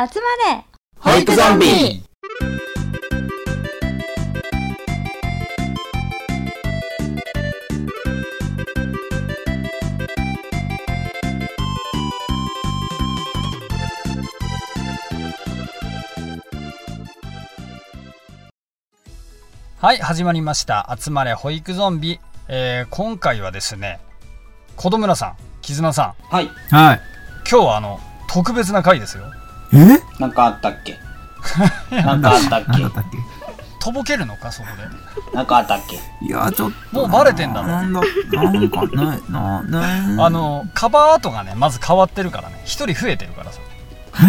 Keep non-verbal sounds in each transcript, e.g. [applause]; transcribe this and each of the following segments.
集まれ保育ゾンビはい、始まりました。集まれ保育ゾンビ。えー今回はですね、子供村さん、絆さん、はいはい。今日はあの、特別な回ですよ。え？なんかあったっけ？なんかあったっけ？なんだったっとぼけるのか、そこで。なんかあったっけ？けいや、ちょっと。もうバレてんだろ。なんだ、なんかない、な、な、[laughs] あ、の、カバーアートがね、まず変わってるからね、一人増えてるからさ。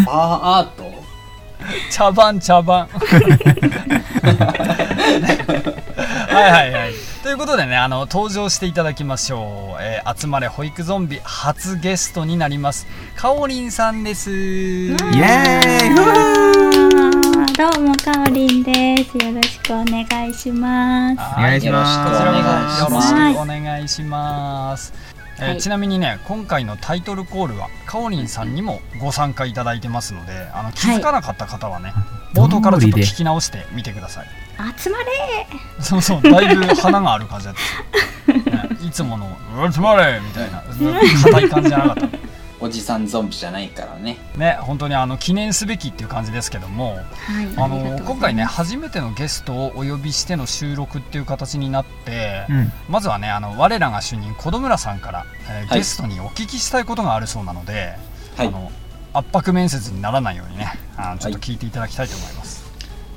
アート？茶番、茶番。[laughs] はいはいはい。ということでね、あの、登場していただきましょう。えー集まれ保育ゾンビ初ゲストになります。かおりんさんです。イエーイどうもかおりんですよろしくお願いしますはお願いしますこちらこそよろはいしくお願いします。えーはいちなみにね今回のタイトルコールはかおりんさんにもご参加いただいてますのであの気づかなかった方はね、冒頭からちょっと聞き直してみてください。集まれそうそうだいぶ花がある感じだった、[laughs] ねいつもの「うわつまれ!」みたいな硬い感じじゃなかったおじさんゾンビじゃないからね。ね本当にあの記念すべきっていう感じですけどもはい。あの今回ね初めてのゲストをお呼びしての収録っていう形になって、うん。まずはねあの我らが主任子ど村さんから、えーはい。ゲストにお聞きしたいことがあるそうなので、はい。あの圧迫面接にならないようにねあのちょっと聞いていただきたいと思います。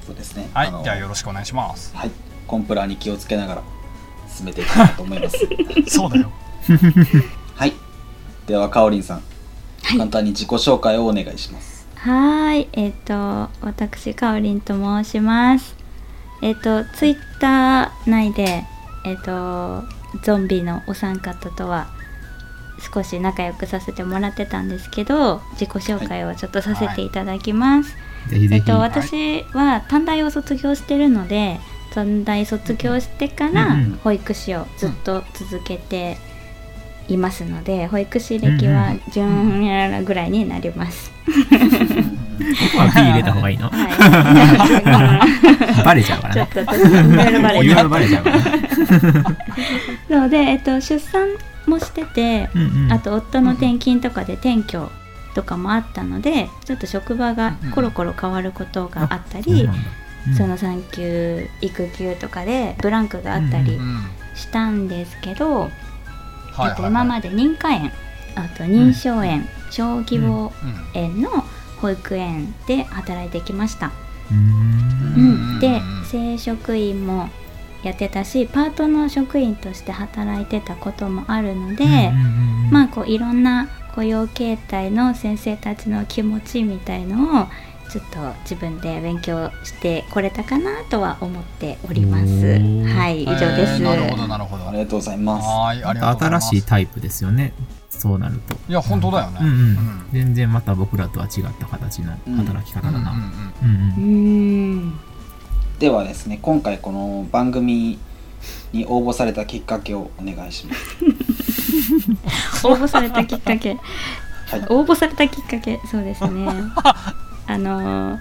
そうですね。はい、ではよろしくお願いします。はい。コンプラに気をつけながら進めていきたいなと思います。[laughs] そうだよ。[laughs] はい。ではかおりんさん、簡単に自己紹介をお願いします。はーい。えっ、と私かおりんと申します。えっ、とツイッター内でえっ、とゾンビのお三方とは少し仲良くさせてもらってたんですけど自己紹介をちょっとさせていただきます、ぜひぜひ。えっと、私は短大を卒業してるので短大卒業してから保育士をずっと続けていますので保育士歴は準やらぐらいになります。僕は P 入れた方がいいのはバレちゃうかい、ちょ。っと私バレちゃうから。なので、えっと、出産もしてて、うんうん。あと夫の転勤とかで転居とかもあったのでちょっと職場がコロコロ変わることがあったり、そうなんその産休育休とかでブランクがあったりうんしたんですけど、はいえっと、今まで認可園あと認証園、小規模うん園の保育園で働いてきました、うーん。うん。で正職員もやってたしパートの職員として働いてたこともあるので、うんうんうん。まあこういろんな雇用形態の先生たちの気持ちみたいのをちょっと自分で勉強してこれたかなとは思っております。はい以上です、えーなるほどなるほど。ありがとうございます。はいありが新しいタイプですよね。そうなると。いや本当だよね。うんううんん。全然また僕らとは違った形の働き方だな。うんうんうんううん。ん。ではですね今回この番組に応募されたきっかけをお願いします。[laughs] 応募されたきっかけ。[laughs] はい。応募されたきっかけ。そうですね [laughs] あのー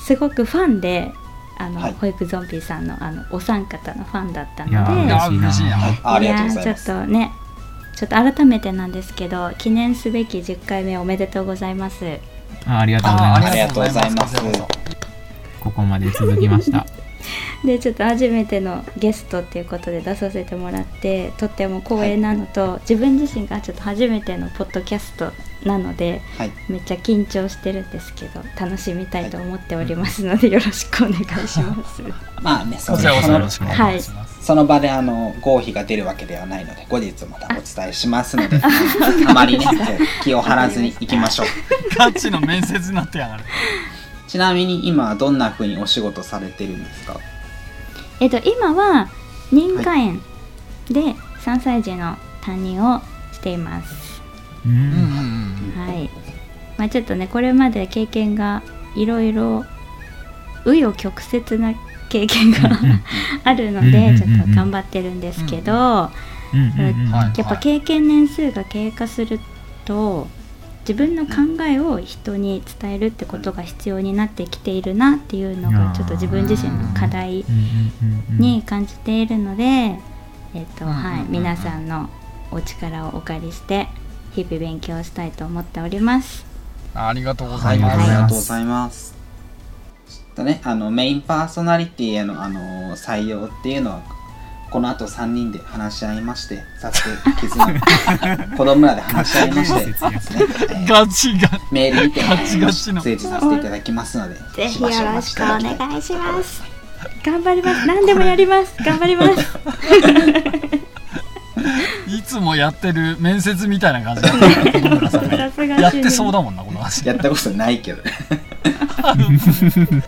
すごくファンであの、はい。保育ゾンビさんのあのお三方のファンだったのでいやちょっとねちょっと改めてなんですけど記念すべき10回目おめでとうございます。あありがとうございあます。ありがとうございます。ここここまで続きました。[laughs] でちょっと初めてのゲストっていうことで出させてもらってとっても光栄なのと、自分自身がちょっと初めてのポッドキャストなのではいめっちゃ緊張してるんですけど楽しみたいと思っておりますので、よろしくお願いします。[laughs] まあねそそこちらこのそのそよろしくお願いしますその場であの合否が出るわけではないので後日またお伝えしますのであまりね気を張らずにいきましょうガチの面接になってやがるちなみに今はどんな風にお仕事されてるんですか？えっと今は認可園で3歳児の担任をしています。ううんうんん。うんはい。まあちょっとねこれまで経験がいろいろ紆余曲折な経験が [laughs] あるのでちょっと頑張ってるんですけど、やっぱ経験年数が経過すると自分の考えを人に伝えるってことが必要になってきているなっていうのがちょっと自分自身の課題に感じているので、えっとはい、皆さんのお力をお借りして日々勉強したいと思っております。ありがとうござはいい、あります。がとうございます。とね、あのメインパーソナリティへのあの採用っていうのはこの後3人で話し合いまして、早速絆 [laughs] 子供らで話し合いまして、ね節約えーガチが。メールにてガチガチの通知させていただきますので、ぜひよろしくお願いします。頑張ります。何でもやります。頑張ります。[laughs] [laughs] いつもやってる面接みたいな感じだった小野村さんがやってそうだもんな、この話。やったことないけどね。[laughs]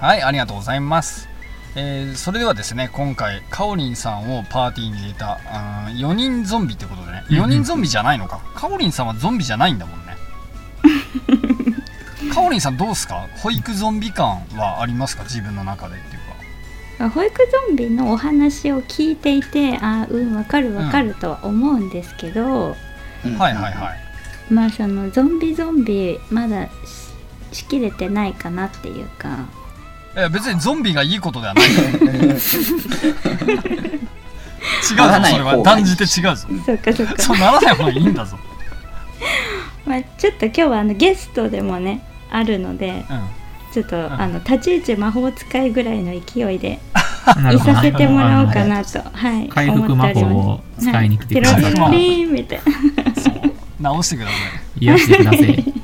はい、ありがとうございます。えーそれではですね、今回、かおりんさんをパーティーに入れた、あー4人ゾンビってことでね、4人ゾンビじゃないのか。かおりんさんはゾンビじゃないんだもんね。かおりんさんどうすか？保育ゾンビ感はありますか？自分の中で。保育ゾンビのお話を聞いていて、あーうんわかるわかるとは思うんですけど、うんはいはいはい。まあそのゾンビゾンビまだししきれてないかなっていうか。え別にゾンビがいいことではない。[laughs] 違うぞ、それは断じて違うぞ。そうかそうか。そうならない方がいいんだぞ。[laughs] まあちょっと今日はあのゲストでもねあるので、うん。ちょっと、あの立ち位置魔法使いぐらいの勢いで [laughs] ないさせてもらおうかなと、はい、回復魔法を使いに来てください。みたいな。直してください。[laughs] 癒してください。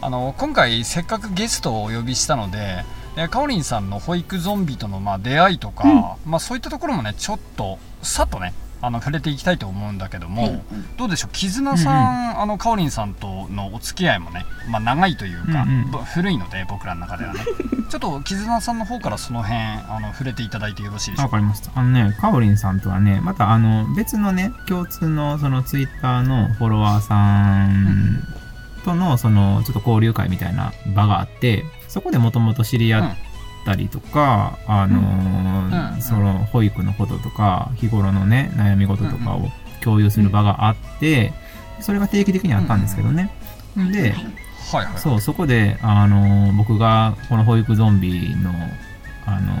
あの今回せっかくゲストをお呼びしたのでえかおりんさんの保育ゾンビとのまあ出会いとか、まあ、そういったところもねちょっとさっとねあの触れていきたいと思うんだけども、はい。どうでしょう？絆さん、あのかおりんさんとのお付き合いもね、まあ、長いというか、うんうん。ぼ古いので僕らの中ではね。[laughs] ちょっと絆さんの方からその辺あの触れていただいてよろしいでしょうか？わかりました。あのね、かおりんさんとはね、またあの別のね、共通のそのツイッターのフォロワーさんとのそのちょっと交流会みたいな場があって、そこでもともと知り合ったりとか、あのその保育のこととか、日頃のね、悩み事とかを共有する場があって、それが定期的にあったんですけどね。で、はいはいそう、そこで、あのー僕がこの保育ゾンビの、あの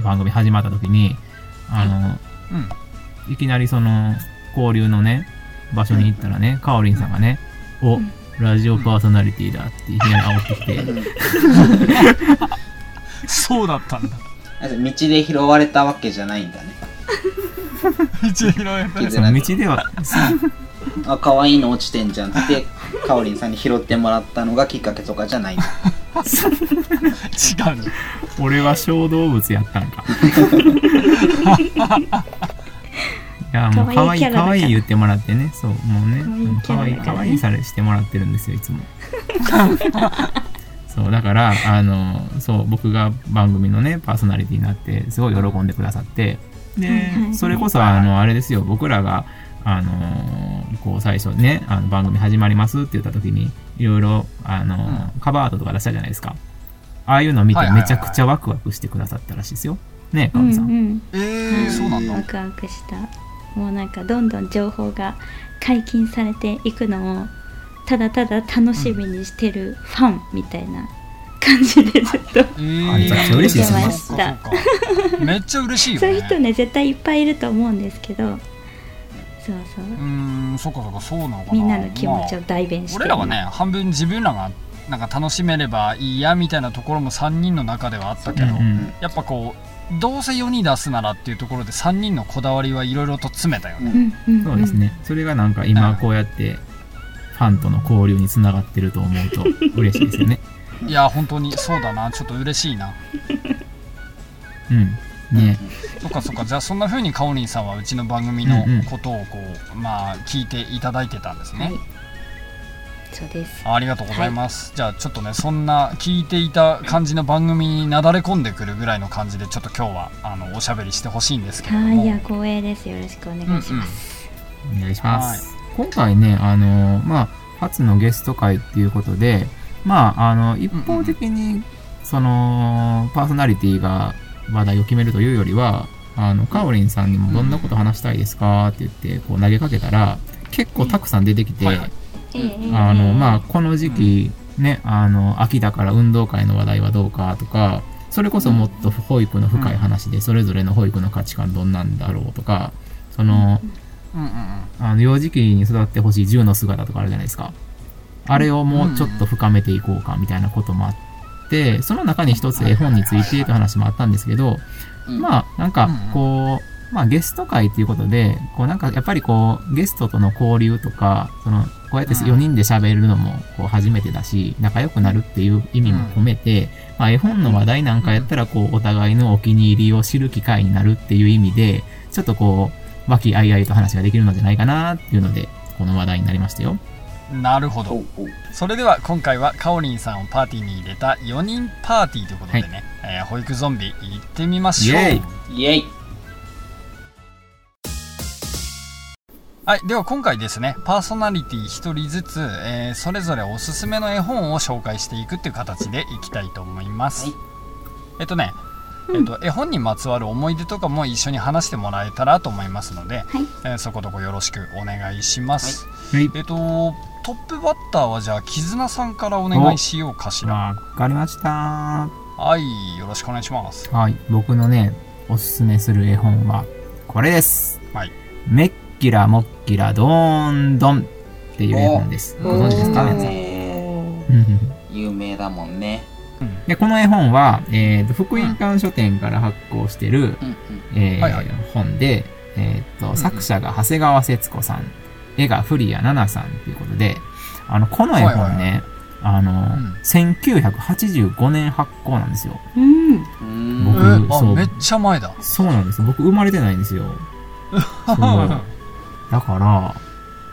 ー番組始まった時に、あのうん。ーいきなりその、交流のね、場所に行ったらね、かおりんさんがね、お、ラジオパーソナリティだっていきなり煽ってきて、[laughs] そうだったんだ道で拾われたわけじゃないんだね。一応拾えたその道では、あ、可愛いの落ちてんじゃんって、かおりんさんに拾ってもらったのがきっかけとかじゃないんだ。違うの俺は小動物やったんか。[laughs] いや、もう可愛い、可愛いキャラだから可愛い言ってもらってね、そう、もうね、可愛い可愛いされしてもらってるんですよ、いつも。[laughs] そう、だから、あの、そう、僕が番組のね、パーソナリティになって、すごい喜んでくださって、でそれこそ、あの、あれですよ、僕らが、あのこう最初ねあの番組始まりますって言った時にいろいろあの、カバーアートとか出したじゃないですか。ああいうのを見てめちゃくちゃワクワクしてくださったらしいですよ。ねえかうん。おりさん、うんえー、そうなんだ。ワクワクした。もうなんかどんどん情報が解禁されていくのをただただ楽しみにしてるファンみたいな感じでずっと、めっちゃ嬉しいよね。[laughs] そういう人ね絶対いっぱいいると思うんですけど。そうそう。うーんそっかそっかそうなのかな。みんなの気持ちをま代弁してあ俺らはね半分自分らがなんか楽しめればいいやみたいなところも3人の中ではあったけど、うんうんやっぱこうどうせ世に出すならっていうところで3人のこだわりはいろいろと詰めたよね、うんうんん。そうですね。それがなんか今こうやってファンとの交流につながってると思うと嬉しいですよね。[laughs] いや本当にそうだな。ちょっと嬉しいな。うん。ね。そっかそっか。じゃあそんな風にかおりんさんはうちの番組のうんうん。ことをこう、まあ聞いていただいてたんですね、はい。そうです。ありがとうございます、じゃあちょっとねそんな聞いていた感じの番組になだれ込んでくるぐらいの感じでちょっと今日はあのおしゃべりしてほしいんですけれども。はいいや光栄です。よろしくお願いします、お願いします。今回ね、あの、まあ、初のゲスト会っていうことで、まあ、あの、一方的に、その、パーソナリティが話題を決めるというよりは、あの、カオリンさんにもどんなこと話したいですか？って言って、こう投げかけたら、結構たくさん出てきて、はいはい。えええあの、まあ、この時期、ね、あの、秋だから運動会の話題はどうかとか、それこそもっと保育の深い話で、それぞれの保育の価値観どんなんだろうとか、その、うんうんうん。あの、幼児期に育ってほしい銃の姿とかあるじゃないですか。あれをもうちょっと深めていこうかみたいなこともあって、その中に一つ絵本についてという話もあったんですけど、うん。まあ、なんか、こう、まあ、ゲスト会っていうことで、こう、なんか、やっぱりこう、ゲストとの交流とか、その、こうやって4人で喋るのも、こう、初めてだし、仲良くなるっていう意味も込めて、まあ、絵本の話題なんかやったら、こう、お互いのお気に入りを知る機会になるっていう意味で、ちょっとこう、和気あいあいと話ができるのじゃないかなっていうので、この話題になりましたよ。なるほど。おうおう。それでは今回はかおりんさんをパーティーに入れた4人パーティーということでね、えー保育ゾンビ行ってみましょう。イエイ。エイ。はい、では今回ですねパーソナリティ1人ずつ、えーそれぞれおすすめの絵本を紹介していくっていう形でいきたいと思います、はい。えっとね、えっと、絵本にまつわる思い出とかも一緒に話してもらえたらと思いますので、はい。えーそこどこよろしくお願いします、はい。えっとトップバッターはじゃあ絆さんからお願いしようかしら。わかりました。はいよろしくお願いします。はい。僕のね、おすすめする絵本は、これです。はい。メッキラモッキラドーンドンっていう絵本です。ご存知ですか？皆さん。有名だもんねで、この絵本は、えーと、福音館書店から発行してる、えーはいはい。本で、えーと、作者が長谷川節子さん、絵が古谷奈々さんということで、あの、この絵本ね、はいはいあの、ん。1985年発行なんですよ。うん。うーん僕えーそう。あめっちゃ前だ。そうなんです。僕生まれてないんですよ。[laughs] そう。だから、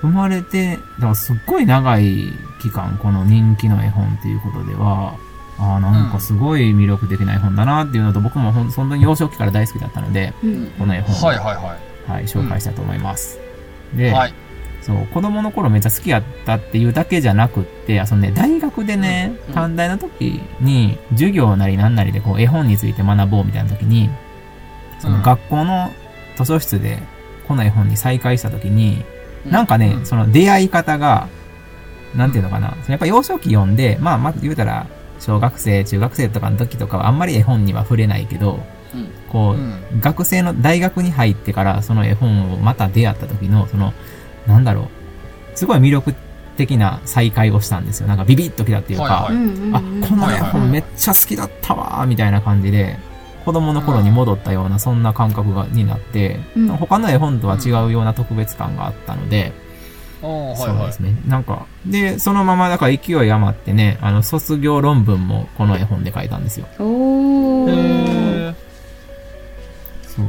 生まれて、だからすっごい長い期間、この人気の絵本っていうことでは、ああ、なんかすごい魅力的な絵本だなっていうのと、僕もほん本当に幼少期から大好きだったので、うん。この絵本を、はいはいはい。はい紹介したいと思います。で、はい。そう、子供の頃めっちゃ好きやったっていうだけじゃなくって、あそのね、大学でねうん、短大の時に、授業なりなんなりでこう絵本について学ぼうみたいな時に、そのうん。学校の図書室でこの絵本に再会した時に、うん。なんかね、うん。その出会い方が、なんていうのかな、やっぱ幼少期読んで、まあ、まず言うたら、小学生、中学生とかの時とかはあんまり絵本には触れないけど、うん。こう、うん。学生の大学に入ってからその絵本をまた出会った時の、その、なんだろう、すごい魅力的な再会をしたんですよ。なんかビビッときたっていうか、はいはい。あ、この絵本めっちゃ好きだったわーみたいな感じで、子供の頃に戻ったような、そんな感覚がになって、うん。他の絵本とは違うような特別感があったので、そうですね。なんか、で、そのままだから勢い余ってね、あの、卒業論文もこの絵本で書いたんですよ。おそう。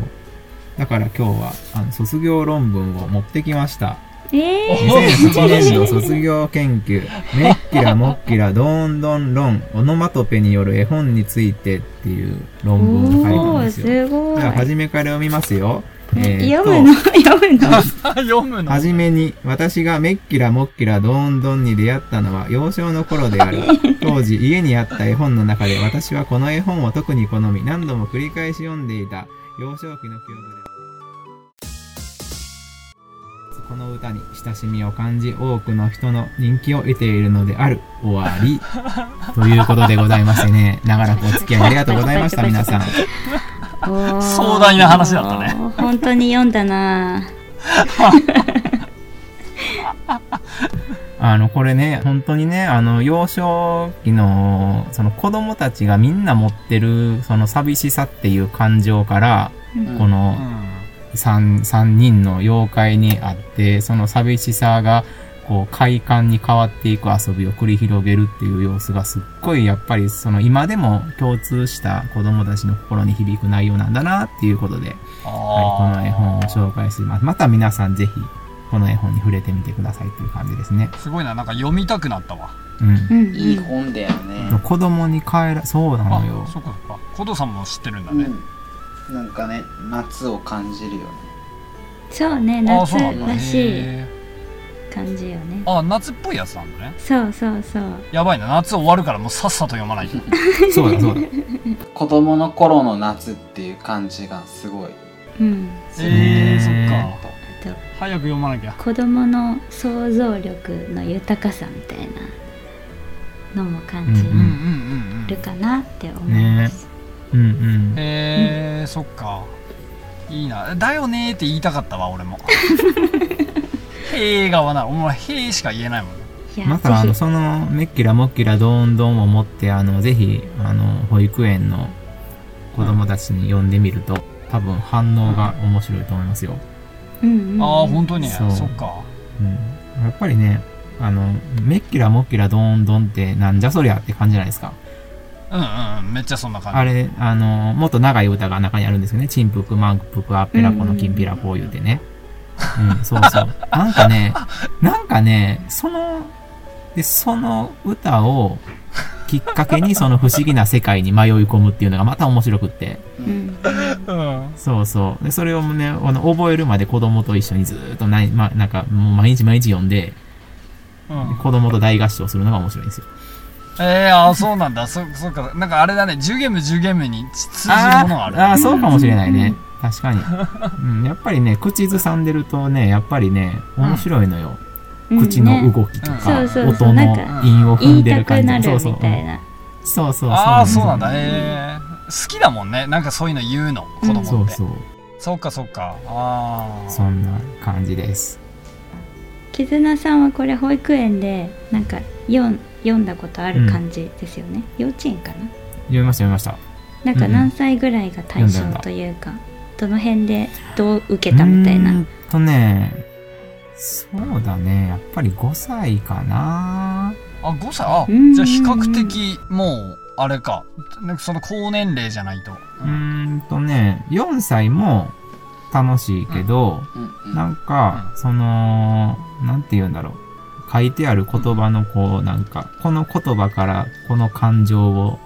だから今日は、あの、卒業論文を持ってきました。え2008年度卒業研究、メッキラモッキラドーンドンロン、オノマトペによる絵本についてっていうー、論文を書いたんですよ。すごいでは、初めから読みますよ。え読むの？読むの？[laughs] [laughs] 読むの？はじめに、私がメッキラモッキラドーンドンに出会ったのは幼少の頃である。[laughs] 当時家にあった絵本の中で私はこの絵本を特に好み何度も繰り返し読んでいた。幼少期の記憶でこの歌に親しみを感じ多くの人の人気を得ているのである。終わり。ということでございましてね。長らくお付き合いありがとうございました皆さん壮大な話だったね。[laughs] 本当に読んだな。[laughs] あの、これね、本当にね、あの、幼少期の、その子供たちがみんな持ってる、その寂しさっていう感情から、うん。うこのん。三、三人の妖怪にあって、その寂しさが、こう、快感に変わっていく遊びを繰り広げるっていう様子がすっごい、やっぱり、その今でも共通した子供たちの心に響く内容なんだなっていうことで、はい、この絵本を紹介しています。また皆さんぜひ、この絵本に触れてみてくださいっていう感じですね。すごいななんか読みたくなったわうん。いい本だよね。子供に帰ら、そうなのよあ。そっかそっかコドさんも知ってるんだね、うん。なんかね、夏を感じるよね。そうねあ夏らしいへ感じよね。ーあ夏っぽいやつなんだね。そうそうそう。やばいな。夏終わるからもうさっさと読まないと。[laughs] そうだそうだ。子供の頃の夏っていう感じがすごい。うん。えー、そっか。と早く読まなきゃ。子供の想像力の豊かさみたいなのも感じうんうんうんうんるかなって思います。うんうん。へえそっか。いいな。だよねーって言いたかったわ俺も [laughs] へえ側なお前へえしか言えないもんいやまたあのそのメッキラモッキラドンドンを持ってあのぜひあの保育園の子供たちに読んでみると多分反応が面白いと思いますよ。うんうんああ本当に？そうそっかうん、やっぱりねあのメッキラモッキラドンドンってなんじゃそりゃって感じじゃないですか。うんうんうんめっちゃそんな感じあれあのもっと長い歌が中にあるんですよね。チンプクマンプクアッペラコのキンピラコう言うてね。うん、そうそう。なんかね、なんかね、その、で、その歌をきっかけにその不思議な世界に迷い込むっていうのがまた面白くって。うんうんそうそう。で、それをね、あの覚えるまで子供と一緒にずーっとな、ま、なんか、もう毎日毎日読んで、うん子供と大合唱するのが面白いんですよ。えー、ああそうなんだそそうかなんかあれだね10ゲーム10ゲームに通じるものがあるあーあー、そうかもしれないね。確かに。[laughs] うん、やっぱりね、口ずさんでるとね、やっぱりね、面白いのよ。うん口のね動きとうんか、そうそうそう音のなんか韻を踏んでる感じ。そうそうみたいな。そうそうそう。ああそうなんだね。えー、好きだもんねなんかそういうの言うの子供って、そうそう。そっかそっかああそんな感じです。絆さんはこれ保育園でなんか読ん読んだことある感じですよね、幼稚園かな？読みました読みました。なんか何歳ぐらいが対象というか、どの辺でどう受けたみたいうなーんとね、そうだね。やっぱり5歳かな。あ5歳？あうん。じゃあ比較的もうあれか。なんかその高年齢じゃないと、うーんとね、4歳も楽しいけど、うんうん。なんか、その、なんて言うんだろう。書いてある言葉のこう、なんか、この言葉からこの感情を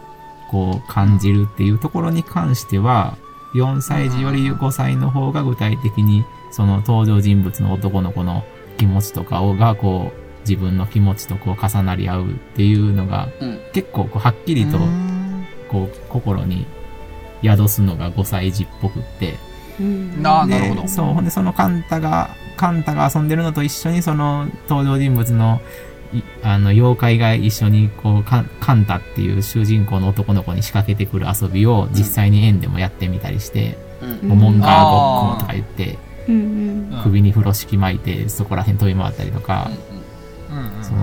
こう感じるっていうところに関しては、4歳児より5歳の方が具体的に、その登場人物の男の子の気持ちとかをが、こう、自分の気持ちとこう重なり合うっていうのが、うん。結構こうはっきりとう、ん。こう、心に宿すのが5歳児っぽくって、うん。でななるほど。そう、ほんでそのカンタが、カンタが遊んでるのと一緒にその登場人物の、いあの、妖怪が一緒にこう、カンタっていう主人公の男の子に仕掛けてくる遊びを実際に園でもやってみたりして、うん。モモンガーごっことか言って、うん。うん。うん首に風呂敷巻いてそこら辺飛び回ったりとか、うん。うんそう。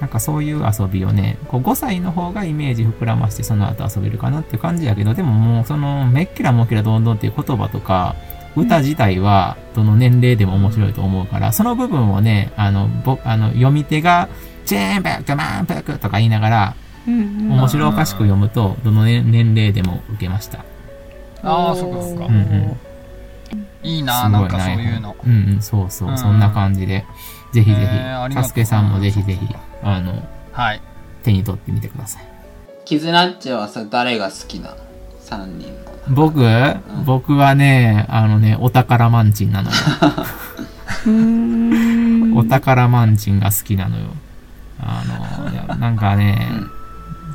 なんかそういう遊びをね、こう5歳の方がイメージ膨らましてその後遊べるかなっていう感じやけど、でももうそのめっきらもっきらどんどんっていう言葉とか、歌自体はどの年齢でも面白いと思うから、その部分をね、あの、ぼあの読み手が、チェーンペックマンペックとか言いながら、面白おかしく読むと、どの、ね、年齢でも受けました。ああそっかそっか、うんうん。いいなすごなんかそういうの。うんうん、そうそう、うん。そんな感じで、ぜひぜひ、えーありがとうたす。けさんもぜひぜひ、あの、はい。手に取ってみてください。キズナッチはさ誰が好きな？3人の僕、僕はね、あのね、お宝マンチンなのよ。お宝マンチンが好きなのよ。あの、なんかね、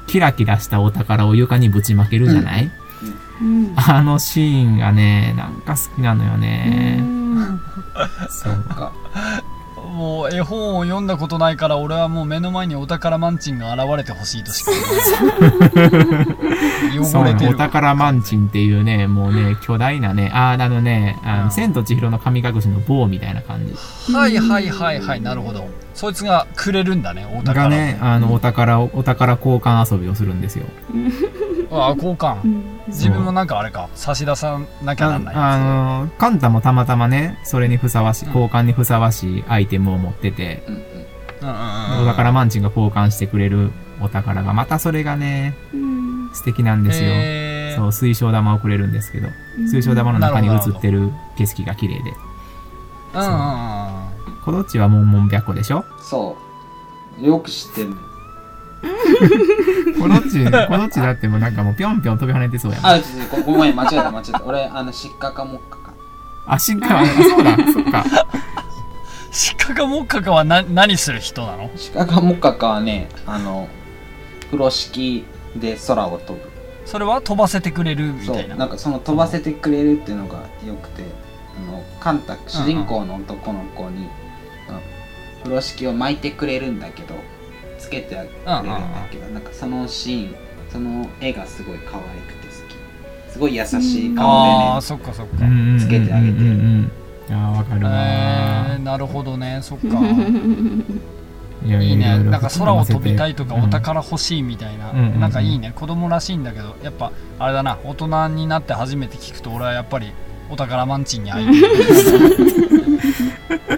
キラキラしたお宝を床にぶちまけるじゃない、うんあのシーンがね、なんか好きなのよね。そう。かもう絵本を読んだことないから俺はもう目の前にお宝マンチンが現れてほしいとしか思そうお宝マンチンっていうね、もうね、巨大なね、あーあのね、あうんの千と千尋の神隠しの棒みたいな感じ。はいはいはいはいなるほどそいつがくれるんだねお宝をがね、あの、お宝を、お宝交換遊びをするんですよ。あ交換。うん。自分もなんかあれか。差し出さなきゃなんないああの、カンタもたまたまね、それにふさわしい、うん。交換にふさわしいアイテムを持ってて、うんお宝マンチンが交換してくれるお宝が、またそれがね、うん。素敵なんですよ。へー。そう、水晶玉をくれるんですけど、水晶玉の中に映ってる景色が綺麗で。うんうんうんコドッチはモンモン白虎でしょ？そう。よく知ってるねコドッチ、コドッチだってもうなんかもうぴょんぴょん飛び跳ねてそうやもん。あちょっとごごめん間違えた間違えた。俺あの失火かもっかか。あ、しっか。り、あそうだ、[laughs] そっか。鹿かもっかかはな何する人なの？失火かもっかかはねあの風呂敷で空を飛ぶ。それは飛ばせてくれるみそたいうななんかその飛ばせてくれるっていうのがよくてあのカンタ主人公の男の子に、あの風呂敷を巻いてくれるんだけどつけてくれるんだけど、なんかそのシーンその絵がすごい可愛くて好き。すごい優しい顔ああでそっかつけてあげて。るうんうんうん。いやーわかるわ。えー、なるほどね。そっか。[laughs] いやいいね。なんか空を飛びたいいとかお宝欲しいみたいな、うんうんうん。なんかいいね。子供らしいんだけどやっぱあれだな。大人になって初めて聞くと俺はやっぱりお宝マンチンに会い [laughs]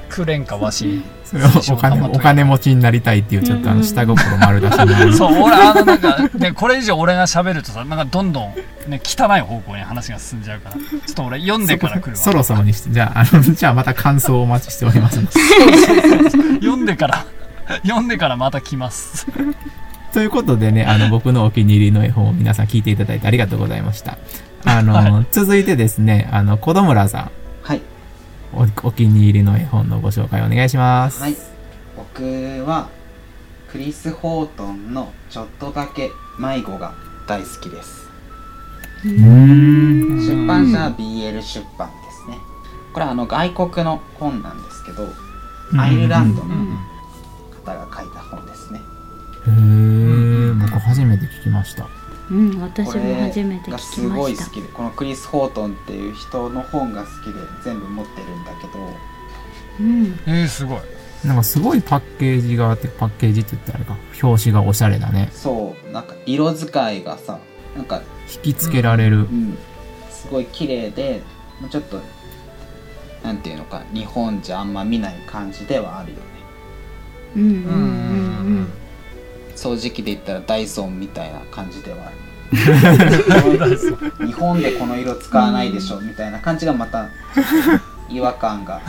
くれんかわし。[laughs] お金お金持ちになりたいっていうちょっとあの下心丸出しに [laughs] そう俺あのなんかでこれ以上俺が喋るとさなんかどんどんね汚い方向に話が進んじゃうから。ちょっと俺読んでから来るわ。そろそろにしてじゃああの [laughs] じゃあまた感想をお待ちしております。読んでから読んでからまた来ます。ということでね、あの、僕のお気に入りの絵本を皆さん聞いていただいてありがとうございました。あの、は続いてですね、あの、子供らさはいんお、お気に入りの絵本のご紹介お願いします。はい僕はクリス・ホートンの「ちょっとだけ迷子」が大好きですうーん。出版社は BL 出版ですねこれはあの外国の本なんですけどアイルランドのうん方が書いた本ですねへー、僕初めて聞きました。うん、私こも初めて聞きすました。ごい好きでこのクリス・ホートンっていう人の本が好きで全部持ってるんだけどうん。えー、すごい。なんかすごいパッケージがあって、パッケージって言ったらあれか、表紙がおしゃれだね。そうなんか色使いがさなんか引きつけられる。う。んすごい綺麗でもうちょっとなんていうのか日本じゃあんま見ない感じではあるよね。うんうんうん。うんうんうん掃除機で言ったらダイソンみたいな感じではある。[laughs] 日本でこの色使わないでしょみたいな感じがまた違和感が。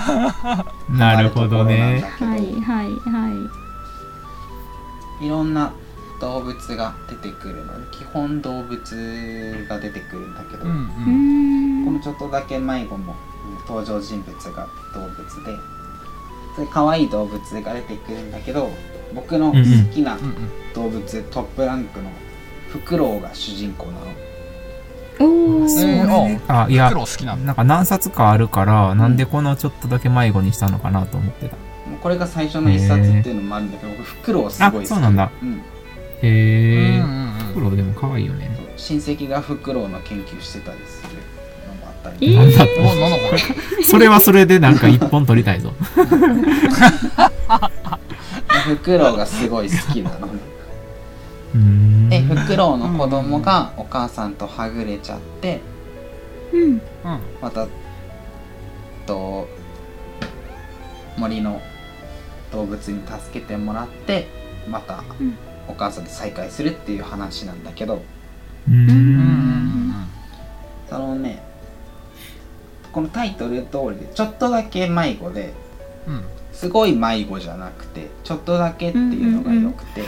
なるほどね。うんはいはいはい。ろんな動物が出てくるので基本動物が出てくるんだけど、うんううん。んこのちょっとだけ迷子もうん登場人物が動物で可愛い動物が出てくるんだけど僕の好きなうんうん。動物、トップランクのフクロウが主人公なの。おお、えーあ、いや黒、好きなんだ。なんか何冊かあるから、なんでこのちょっとだけ迷子にしたのかなと思ってた。もうこれが最初の一冊っていうのもあるんだけど僕フクロウすごい好き。あそうなんだ。うん、うんへー。うん。うん黒でも可愛いよね。親戚がフクロウの研究してたりするのもあったえり、なんだおなんだこれ。[laughs] それはそれでなんか一本取りたいぞ。[laughs] フクロウがすごい好きなの。でフクロウの子供がお母さんとはぐれちゃってうん。うんまたと森の動物に助けてもらってまたうん。お母さんと再会するっていう話なんだけど。うーん。うんうんそのねこのタイトル通りでちょっとだけ迷子でうんうんすごい迷子じゃなくてちょっとだけっていうのが良くて、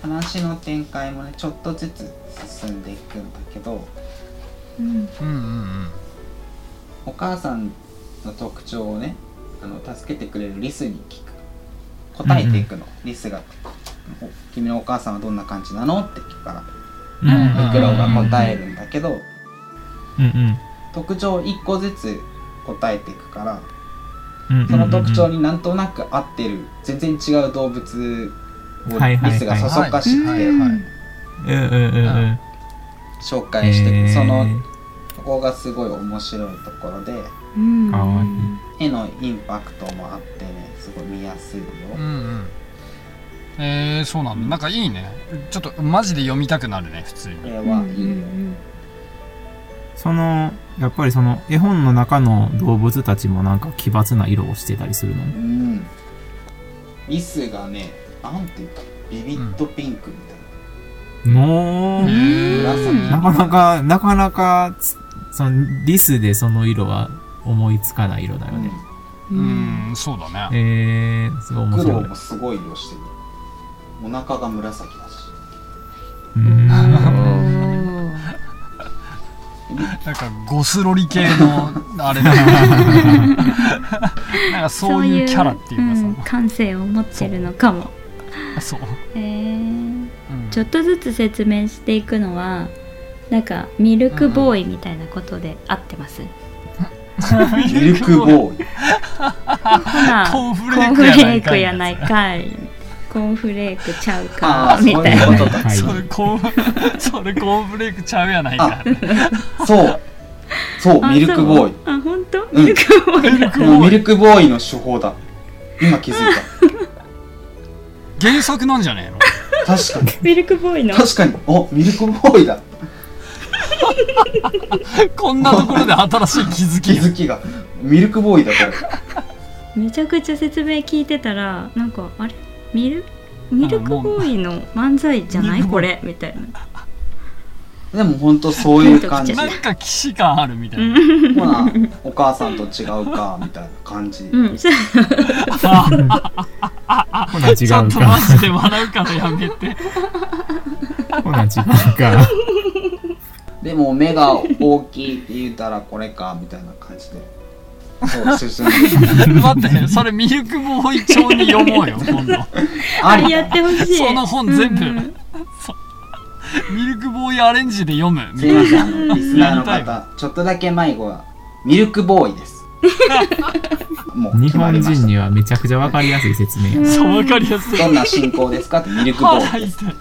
話の展開もねちょっとずつ進ん。でいくん。だけどうん。お母さん。の特徴をねあの助けてくれるリスに聞く答えていくの、リスが「君のお母さん。はどん。な感じなの?」って聞くからうん。うん。フクロが答えるん。だけどうん。特徴1個ずつ答えていくからうんうん。その特徴になんとなく合ってる全然違う動物をリスがそそかしくて。紹介してへーそのそこがすごい面白いところでうん。絵のインパクトもあってねすごい見やすいよ、うんうん。えー、そうなんだ。なんかいいね。ちょっとマジで読みたくなるね普通に。これうんはいいよ、その、やっぱりその絵本の中の動物たちもなんか奇抜な色をしてたりするのうん。リスがねなんていうかビビッドピンクみたいもう、へー紫なかなか、なかなかつ、そのリスでその色は思いつかない色だよな、ね。ううん。んそうだね。えー、すごい面白い。黒も。すごい色してる。お腹が紫だし。うんなんかゴスロリ系のあれだな [laughs] なんかそういうキャラっていうかさ。ん感性を持ってるのかも。そう、へーうん。ちょっとずつ説明していくのはなんかミルクボーイみたいなことで合ってます、ミルクボーイ。ほなコーンフレコークやないかいコーンフレークちゃうあかあそういうみたいな。それコーンそれコーンフレークちゃうやないか。そう。そうあミルクボーイ。そう。あ本当？うん。ミルクボーイ。だ、もうミルクボーイの手法だ。今気づい原作なんじゃねえの？た確かに。ミルクボーイの？確かに。おミルクボーイだ。[laughs] こんなところで新しい気づき気づきが。ミルクボーイだこれ。めちゃくちゃ説明聞いてたらなんかあれ？ミルミルクボーイの漫才じゃない？これ。みたいな。でも本当そういう感じ。なんか既視感あるみたいな、ほなお母さんと違うかみたいな感じ。うん。そう。ほな違ちょっうか。とマジで笑うからやめて。ほな違うか。でも目が大きいって言ったらこれかみたいな感じで [laughs] 待ってそれミルクボーイ帳に読もうよ今度。[laughs] あありやってほしい。その本全部、うん。う。んミルクボーイアレンジで読む。すいまリスナーのやりたい方ちょっとだけ迷子はミルクボーイです。[laughs] もう日本人にはめちゃくちゃわかりやすい説明。や。そう分かりやすい。どんな進行ですかってミルクボー腹イです。痛い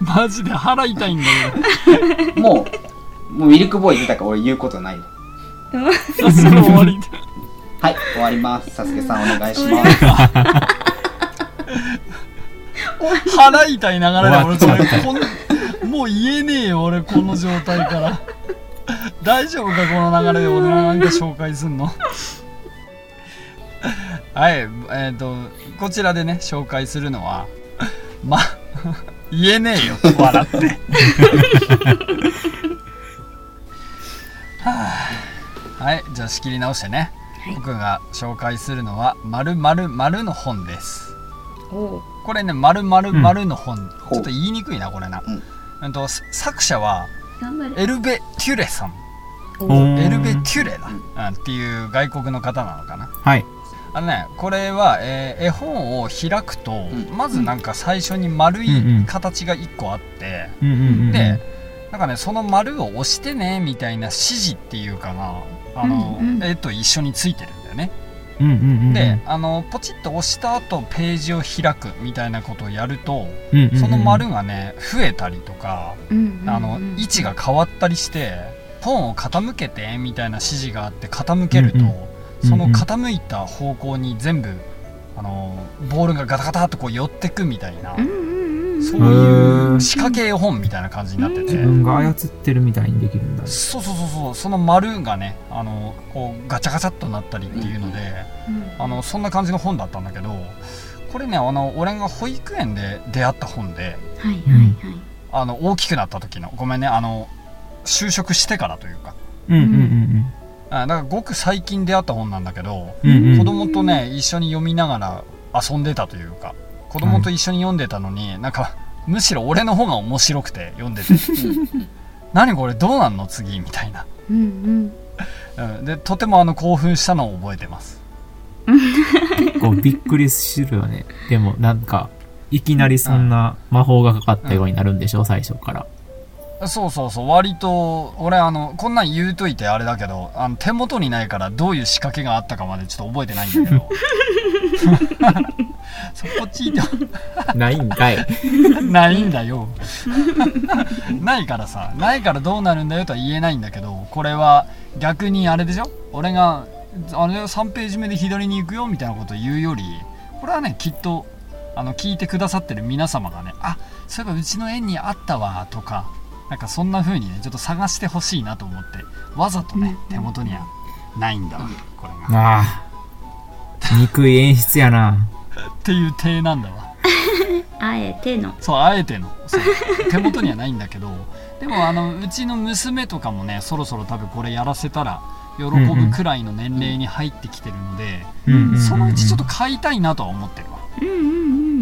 マジで腹痛いんだもうもうミルクボーイ出たから俺言うことないわけどそれ終わりはい終わります。サスケさんお願い。します腹痛い。ながらで俺そ終わったれこんもう言えねえよ俺この状態から大丈夫かこの流れで俺なんか紹介すんのはい。えっ、とこちらでね紹介するのはま言えねえよ笑ってはあはいじゃあ仕切り直してね、僕が紹介するのは「まるまるまるの本です。これね、まるまるまるの本、ほうちょっと言いにくいな、これな。うん。うんと、す作者は、エルベ・テュレさん。エルベ・テュレだ、うん。っていう外国の方なのかな。はい。あのね、これは、えー絵本を開くと、ん。まずなんか最初に丸うんうん。い形が1個あって、うんうんうん。で、なんかね、その丸を押してね、みたいな指示っていうかな、あの、うんうん。絵と一緒についてるんだよね。うんうんうん。で、あの、ポチッと押した後、ページを開くみたいなことをやると、うんうんうん、その丸がね増えたりとか、うんうんうん。あの位置が変わったりして本を傾けてみたいな指示があって傾けると、うんうん。その傾いた方向に全部あのボールがガタガタっとこう寄ってくみたいな、うんうんうんそうへいうー。仕掛け絵本みたいな感じになってて、自分が操ってるみたいにできるんだ。そうそうそうそう。その丸がねあのこうガチャガチャっとなったりっていうので、うん。あのそんな感じの本だったんだけどこれねあの俺が保育園で出会った本で。はいはいはい。あの大きくなった時のごめんねあの就職してからというか。うんうんうんあだからごく最近出会った本なんだけど、うん。うんうん。子供とね一緒に読みながら遊んでたというか子供と一緒に読んでたのに、なんかむしろ俺の方が面白くて読んでて。何これどうなんの次？みたいな、うんうん、でとてもあの興奮したのを覚えてます。結構びっくりするよね。でもなんか、いきなりそんな魔法がかかったようになるんでしょ、最初から。そうそうそう。割と俺あのこんなん言うといてあれだけどあの手元にないからどういう仕掛けがあったかまでちょっと覚えてないんだけど [laughs] そこちいてないんかい。[laughs] ないんだよ。[laughs] ないからさ。ないからどうなるんだよとは言えないんだけどこれは逆にあれでしょ？俺があれ3ページ目で左に行くよ？みたいなことを言うよりこれはねきっとあの聞いてくださってる皆様がねあそういえばうちの園にあったわとかなんかそんな風にねちょっと探してほしいなと思ってわざとね手元にはないんだわこれが。ああ。憎い演出やな。っていう体なんだわ。[laughs] あえての。そうあえての。そう。手元にはないんだけど。でもあのうちの娘とかもねそろそろ多分これやらせたら喜ぶくらいの年齢に入ってきてるので、うんうんうんそのうちちょっと買いたいなとは思ってるわ。うんうんう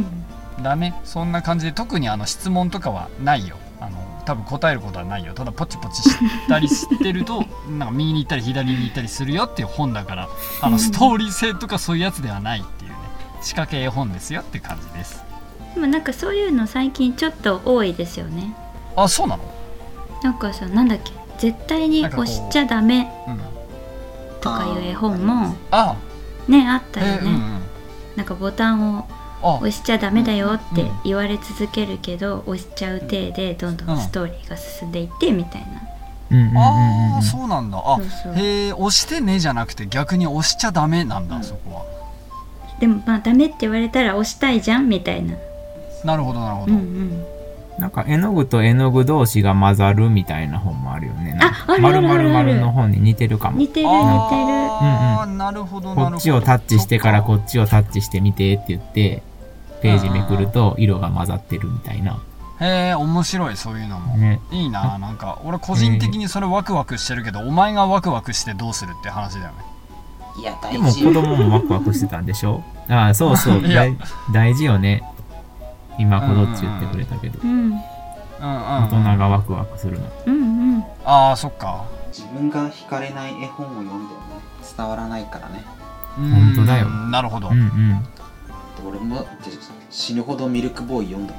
んだねそんな感じで特にあの質問とかはないよ。あの多分答えることはないよ。ただポチポチしたりしてるとなんか右に行ったり左に行ったりするよっていう本だからあのストーリー性とかそういうやつではない仕掛け絵本ですよって感じです。でもなんかそういうの最近ちょっと多いですよね。あそうなの？なんかさなんだっけ？絶対に押しちゃダメうん。とかいう絵本もあねあったよね、えーうんうん。なんかボタンをあ押しちゃダメだよってうん言われ続けるけど、押しちゃう体でどんどんストーリーが進んでいってみたいな、うんうんうんうん。ああそうなんだ。あそうそう。へえ押してねじゃなくて逆に押しちゃダメなんだ、うん。そこはでもまあダメって言われたら押したいじゃんみたいな。なるほどなるほうど、んうん。なんか絵の具と絵の具同士が混ざるみたいな本もあるよね。ああるあるある丸々丸の本に似てるかも。似てる似てる。ああ、なるほどなるほど。こっちをタッチしてか。らこっっちをタッチしてみてって言って、ページめくると色が混ざってるみたいな。ちへえ面白いそういうのも、ね。いいななんか。俺個人的にそれワクワクしてるけど、お前がワクワクしてどうするって話だよねいや大でも事子供もワクワクしてたんでしょ？ああ、そうそう。[laughs] 大大事よね。今こどっち言ってくれたけど。うんうん。うん、大人がワクワクするの。うんうん。ああそっか。自分が惹かれない絵本を読んでもね伝わらないからね。本当だよ。なるほど、うんうん。で俺もで死ぬほどミルクボーイ読んだ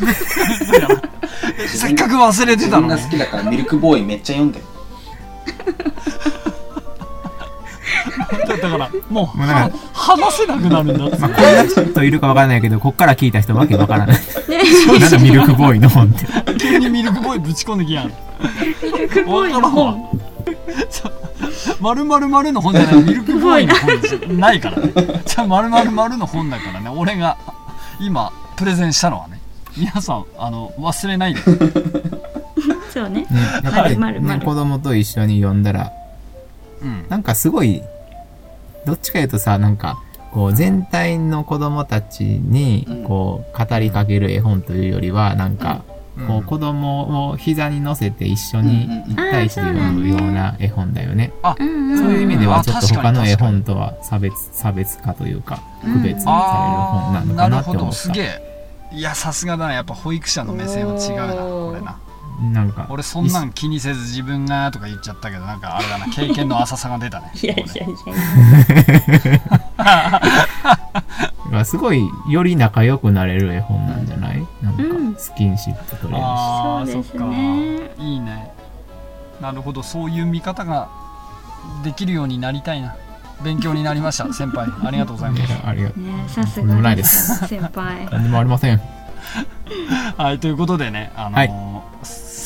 [laughs] せっかく忘れてたのに。自分が好きだからミルクボーイめっちゃ読んでる [laughs] だからもうもうなんかは話せなくなるんだ。ってまあ、こんな人いるかわからないけど、こっから聞いた人わけわからない。なんだミルクボーイの本って。急にミルクボーイぶち込んできやん。ミルクボーイの本。まるまるまるの本じゃない。ミルクボーイの本じゃないからね。じゃあまるまるまるの本だからね。俺が今プレゼンしたのはね。皆さんあの忘れないで。そうね。ね、やっぱり、ね、まるまるまる。子供と一緒に読んだら、うん。なんかすごい、どっちか言うとさ、なんか、こう、全体の子供たちにうん、こう、語りかける絵本というよりは、なんか、うん。こう、子供を膝に乗せて一緒に一対一で読むような絵本だよね。うんうん。そういう意味では、あちょっと他の絵本とは差別、差別化というか、うん区別される本なのかなってなるほど。思った。すげえ。いやさすがだな。やっぱ保育者の目線は違うなこれななんか、俺そんなん気にせず自分がとか言っちゃったけどなんかあれだな経験の浅さが出たね。[laughs] いやいやいやいや。[laughs] まあすごい、より仲良くなれる絵本なんじゃない？なんうんか、スキンシップ取れるし。あーそうですねそっか。いいね。なるほどそういう見方ができるようになりたいな。勉強になりました [laughs] 先輩。ありがとうございます。ありがとう。ねさすとんでもながいです。先輩。何でもありません。はいということでねあのーはい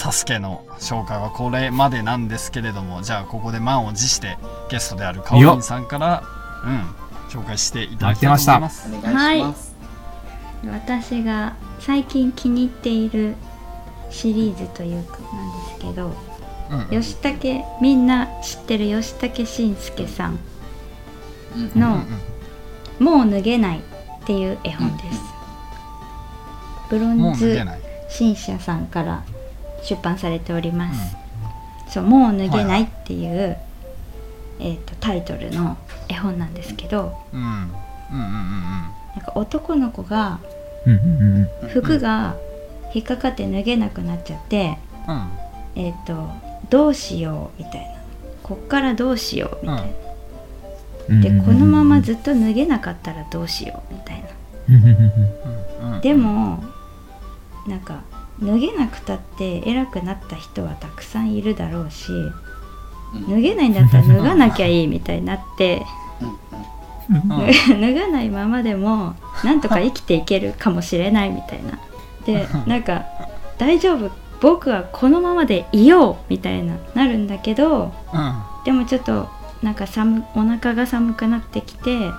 サスケの紹介はこれまでなんですけれどもじゃあここで満を持してゲストであるカオリンさんからうん紹介していただきたいと思います。お願い。私が最近気に入っているシリーズというかなんですけどうん吉武みんな知ってる吉武慎介さんの「もう脱げない」っていう絵本です、ブロンズ新社さんから出版されております、そう「もう脱げない」っていう、えー、とタイトルの絵本なんですけどうん。うんうんうんうん。なんか男の子がうんうんうん服が引っかかって脱げなくなっちゃって、うん。うんえっ、とどうしようみたいな。こっからどうしようみたいな、うん。でこのままずずっと脱げなかったらどうしようみたいな。うんうん。でもなんか脱げなくたって偉くなった人はたくさんいるだろうしうん。脱げないんだったら脱がなきゃいいみたいになって [laughs] 脱がないままでもなんとか生きていけるかもしれないみたいな。で [laughs] なんか大丈夫僕はこのままでいようみたいななるんだけどうん。でもちょっとなんか寒お腹が寒くなってきて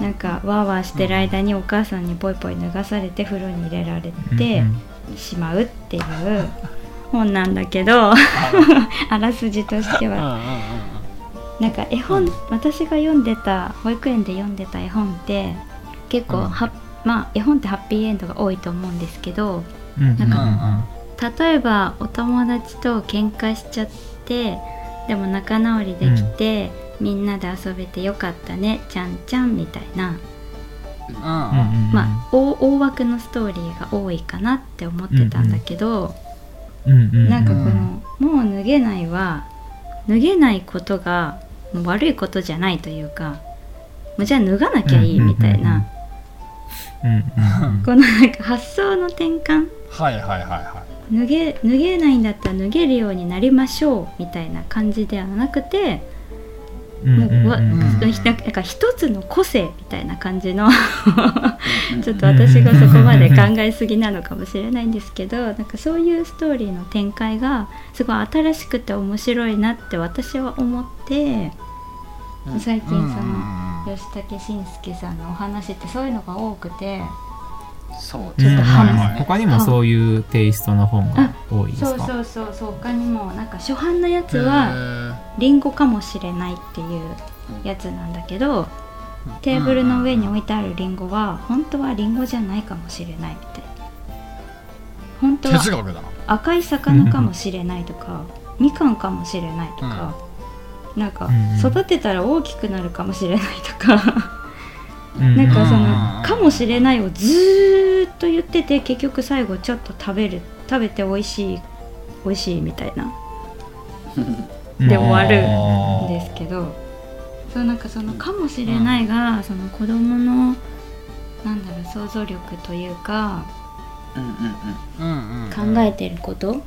なんかワーワーしてる間にお母さんにポイポイ脱がされて風呂に入れられてしまうっていう本なんだけど [laughs] あらすじとしては。なんか絵本私が読んでた保育園で読んでた絵本って結構うん。は、まあ絵本ってハッピーエンドが多いと思うんですけどなんなんか例えばお友達と喧嘩しちゃってでも仲直りできて、みんなで遊べてよかったねちゃんちゃんみたいな、うんまあ大大枠のストーリーが多いかなって思ってたんだけど、なんかこの「もう脱げない」は脱げないことが悪いことじゃないというかもうじゃあ脱がなきゃいいみたいな、このなんか発想の転換脱げ脱げないんだったら脱げるようになりましょうみたいな感じではなくてなんか一つの個性みたいな感じのちょっと私がそこまで考えすぎなのかもしれないんですけどなんかそういうストーリーの展開がすごい新しくて面白いなって私は思ってうん。最近そうんの吉武慎介さんのお話ってそういうのが多くてそううんちょっとはいはい他にもそういうテイストの本が多いですか？そうそうそうそう。他にもなんか初版のやつへはー。リンゴかもしれないっていうやつなんだけどテーブルの上に置いてあるリンゴは本当はリンゴじゃないかもしれないみたいな本当は赤い魚かもしれないとかみかんかもしれないとか、なんかうん育てたら大きくなるかもしれないとか。うんなんかそうん。の「かもしれない」をずーっと言ってて結局最後ちょっと食べる食べて美味しい美味しいみたいな。うん。で終わるあーですけどそうなんかその「かもしれないが」その子供のなんだろう想像力というか考えてること。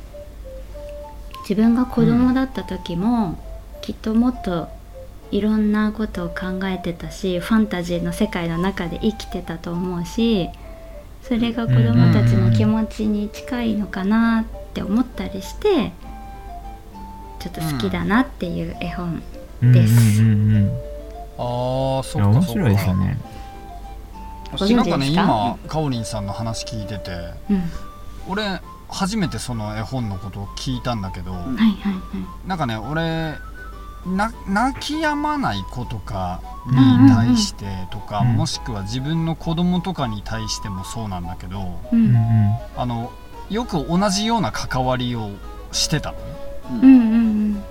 自分が子供だった時も、きっともっといろんなことを考えてたしファンタジーの世界の中で生きてたと思うしそれが子供たちの気持ちに近いのかなって思ったりしてちょっと好きだなっていう絵本です。うんうんうんうん。ああそいや面っか。そっか白いですよね。ご存なんかね今かおりんさんの話聞いててうん、俺初めてその絵本のことを聞いたんだけど、んはいはいはい。なんかね俺な泣き止まない子とかに対してとか、うん。もしくは自分の子供とかに対してもそうなんだけどううんうん。んあのよく同じような関わりをしてたの。ねうんうんうん。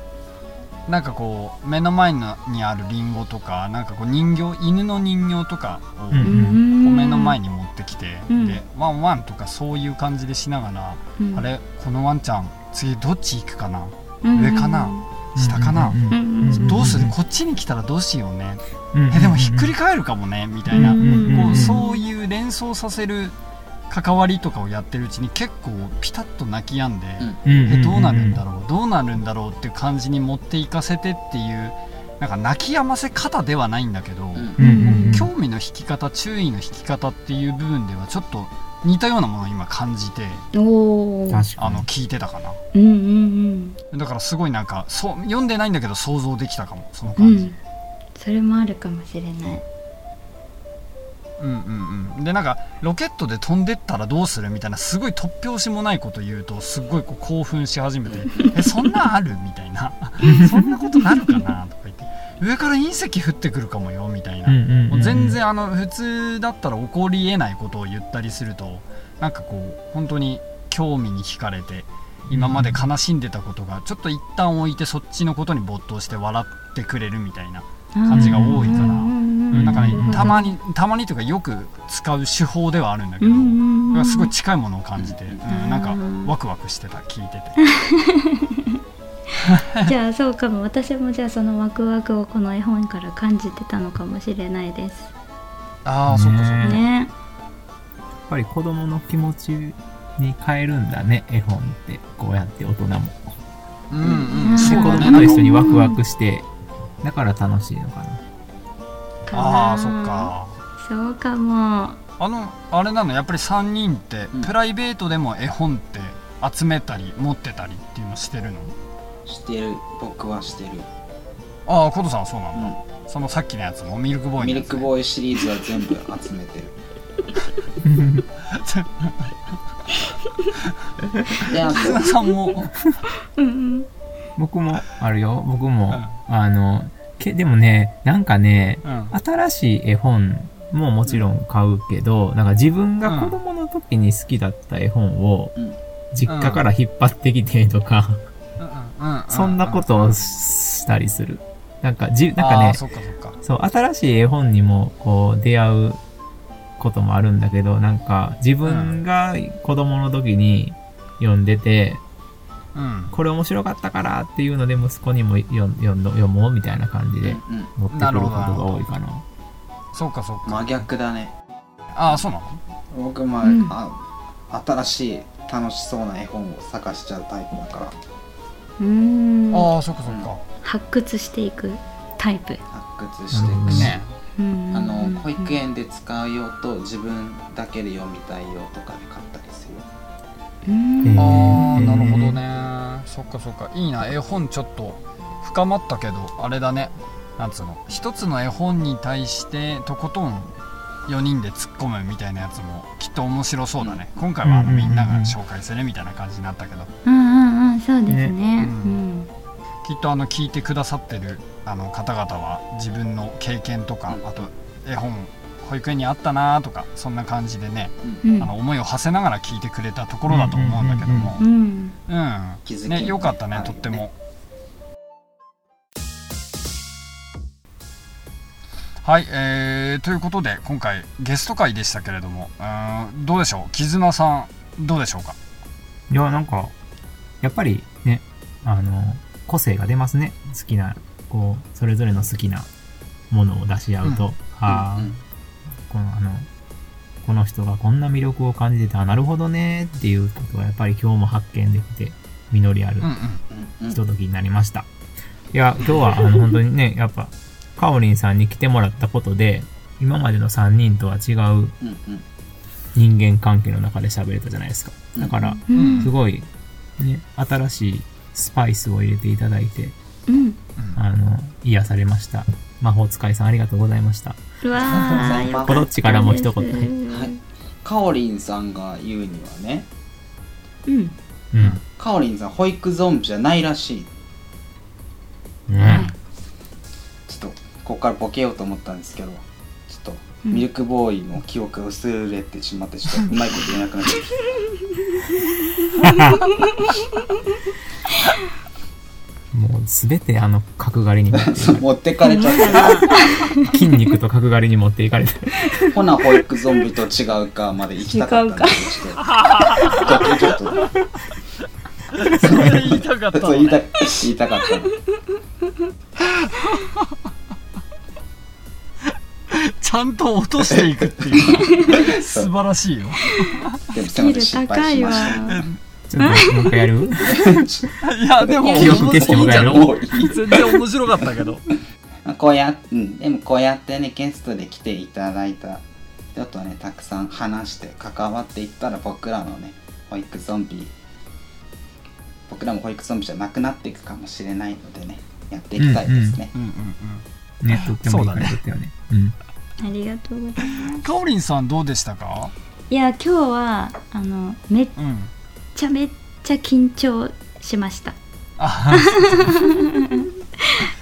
なんかこう目の前のにあるリンゴとかなんかこう人形犬の人形とかを目の前に持ってきて、うん。でワンワンとかそういう感じでしながら、うん。あれこのワンちゃん次どっち行くかな？うん。上かな？下かな。どうする？こっちに来たらどうしようね。うんえでもひっくり返るかもねみたいな、うんこうそういう連想させる関わりとかをやってるうちに結構ピタッと泣き止んで、うん。えどうなるんだろう？どうなるんだろうっていう感じに持っていかせてっていうなんか泣き止ませ方ではないんだけど、興味の引き方注意の引き方っていう部分ではちょっと似たようなものを今感じてあの聞いてたかな。うんうんだからすごいなんかそう読んでないんだけど想像できたかもそのうんう感じ、ん。それもあるかもしれない。うん。うんうん、でなんかロケットで飛んでったらどうするみたいなすごい突拍子もないこと言うとすっごいこう興奮し始めて「[laughs] えそんなんある?」みたいな「そんなことなるかな?」とか。言って「上から隕石降ってくるかもよ」みたいな、もう全然あの普通だったら起こりえないことを言ったりするとなんかこう本当に興味に惹かれて今まで悲しんでたことがちょっと一旦置いてそっちのことに没頭して笑ってくれるみたいな感じが多いからん。なんかねうんたまにたまにというかよく使う手法ではあるんだけど、すごい近いものを感じて、うん、なんかうんワクワクしてた聞いてて [laughs] [laughs] じゃあそうかも私もじゃあそのワクワクをこの絵本から感じてたのかもしれないです。ああそっかそっか。ねね。やっぱり子供の気持ちに変えるんだね絵本って。こうやって大人も。うんううんんで子供と一緒にワクワクしてだから楽しいのかな。かなああそっか。そうかも。あのあれなのやっぱり3人ってうん。プライベートでも絵本って集めたり持ってたりっていうのしてるの？してる僕はしてる、ああコトさんはそうなんだ、うそのさっきのやつもミルクボーイミルのやつ。ねクボーイシリーズは全部集めてる。[laughs] であ絆とさんも。うんうん。僕もあるよ。僕も、あのけでもねなんかねうん。新しい絵本ももちろん買うけど、なんか自分が子供の時に好きだった絵本をうん。実家から引っ張ってきてとか、うんうんそんなことをしたりする。なんかじ、なんかねそっかそっか。そう、新しい絵本にもこう出会うこともあるんだけど、なんか自分が子供の時に読んでて、うん。これ面白かったからっていうので息子にも読ん読んど読もうみたいな感じでうん持ってくることが多いかな。そうかそうか。真逆だね。ああそうなの？僕も、うん。あ新しい楽しそうな絵本を探しちゃうタイプだからうーん。ああそっかそっか、発掘していくタイプ。発掘していくし、ね。うん。あの保育園で使う用と自分だけで読みたい用とかで買ったりする。ようああなるほどね。そっかそっか。いいな。絵本ちょっと深まったけどあれだね。なんつうの。一つの絵本に対してとことん4人で突っ込むみたいなやつもきっと面白そうだね、今回はみんなが紹介するみたいな感じになったけど、うんうんうんそうですね。ねうんきっとあの聞いてくださってるあの方々は自分の経験とか、うん。あと絵本保育園にあったなとかそんな感じでね、うん。あの思いを馳せながら聞いてくれたところだと思うんだけども。うんうん気づきねよかったねね。とってもはい、えー、ということで今回ゲスト会でしたけれどもうーんどうでしょう？絆さんどうでしょうか？いや、なんか、やっぱりね、あの、個性が出ますね。好きな、こう、それぞれの好きなものを出し合うと、うん。ああ、うんこの、あの、この人がこんな魅力を感じてて、あ、なるほどね。っていうことがやっぱり今日も発見できて、実りあるうんうんうんうん。ひとときになりました。いや、今日はあの本当にね、やっぱ、カオリンさんに来てもらったことで、今までの3人とは違ううんうん人間関係の中で喋れたじゃないですか。だから、うんすごい、ね、新しいスパイスを入れていただいて、うんあの、癒されました。魔法使いさんありがとうございました。うわポロッチからも一言はいかおりんさんが言うにはねうんうん。かおりんさん保育ゾンビじゃないらしいねここからボケようと思ったんですけどちょっとうん。ミルクボーイの記憶が薄れてしまってちょっと [laughs] うまいこと言えなくなっちゃっ [laughs] もうすべてあの角刈りに持っていた [laughs] 持ってかれちゃった。筋肉と角刈りに持っていかれて。ほな保育ゾンビと違うかまで行きたかったんでちょっとちょっと。それ言いたかったのそう言いたね言いたかったのちゃんと落としていくっていう。[laughs] 素晴らしいよ。でもスキル高いわ。失敗しましちょっともう一回やるいやでも記憶消してもらえる？全然面白かったけど。こうやっ、うん、でもこうやってねゲストで来ていただいたちょっとねたくさん話して関わっていったら僕らのね保育ゾンビ僕らも保育ゾンビじゃなくなっていくかもしれないのでねやっていきたいですね、うんうんうんね、とってもいいそうだね感じだったよね。うん。ありがとうございます。かおりんさんどうでしたか？いや今日はあのめっうん。ちゃめっちゃ緊張しました。あ [laughs]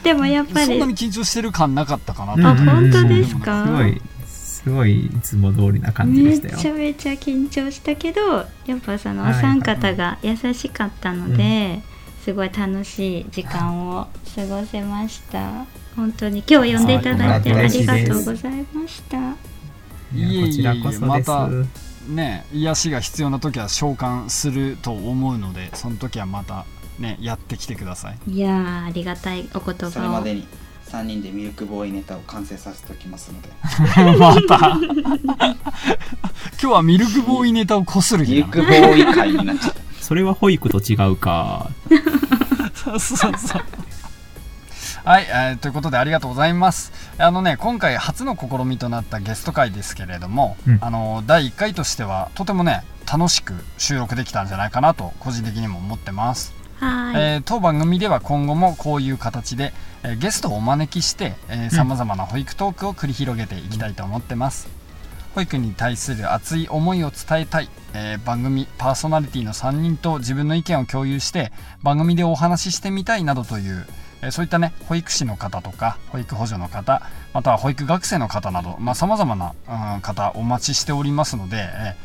でもやっぱりそんなに緊張してる感なかったかなうん。あ本当ですか？すごい、すごいいつも通りな感じでしたよ。めちゃめちゃ緊張したけどやっぱそのおはい。三方が優しかったので、すごい楽しい時間を過ごせました。本当に。今日呼んでいただいてありがとうございました。いいえいえいえやこちらこそです。またね癒しが必要な時は召喚すると思うのでその時はまたねやってきてください。いやーありがたいお言葉を。それまでに3人でミルクボーイネタを完成させておきますので。[laughs] また。[laughs] 今日はミルクボーイネタをこするミルクボーイ会になっちゃったそれは保育と違うか。そうそうそうはい、えーということでありがとうございます。あのね今回初の試みとなったゲスト会ですけれども、うん。あの第1回としてはとてもね楽しく収録できたんじゃないかなと個人的にも思ってます。はーい、えー当番組では今後もこういう形で、えーゲストをお招きしてさまざまな保育トークを繰り広げていきたいと思ってます、保育に対する熱い思いを伝えたい、えー番組パーソナリティの3人と自分の意見を共有して番組でお話ししてみたいなどという、えーそういったね保育士の方とか保育補助の方または保育学生の方などさまざ、まな、うん方お待ちしておりますので、え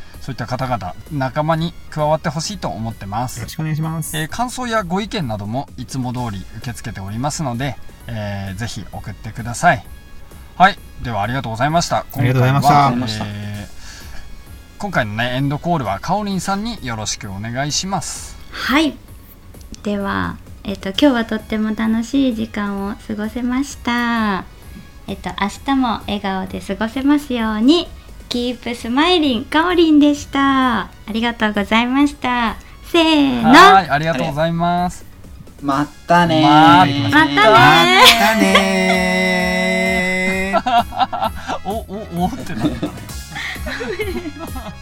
ーそういった方々仲間に加わってほしいと思ってます。よろしくお願いします。えー感想やご意見などもいつも通り受け付けておりますので、えーぜひ送ってくださいはい。ではありがとうございました。ありがとうございました。今回はえー今回のねエンドコールはかおりんさんによろしくお願いします。はい。では、えっと、今日はとっても楽しい時間を過ごせました。えっと明日も笑顔で過ごせますようにキープスマイリンかおりんでした。ありがとうございました。せーの。はいありがとうございます。またねー。ままたねまたねー [laughs] おおおってなった。[laughs]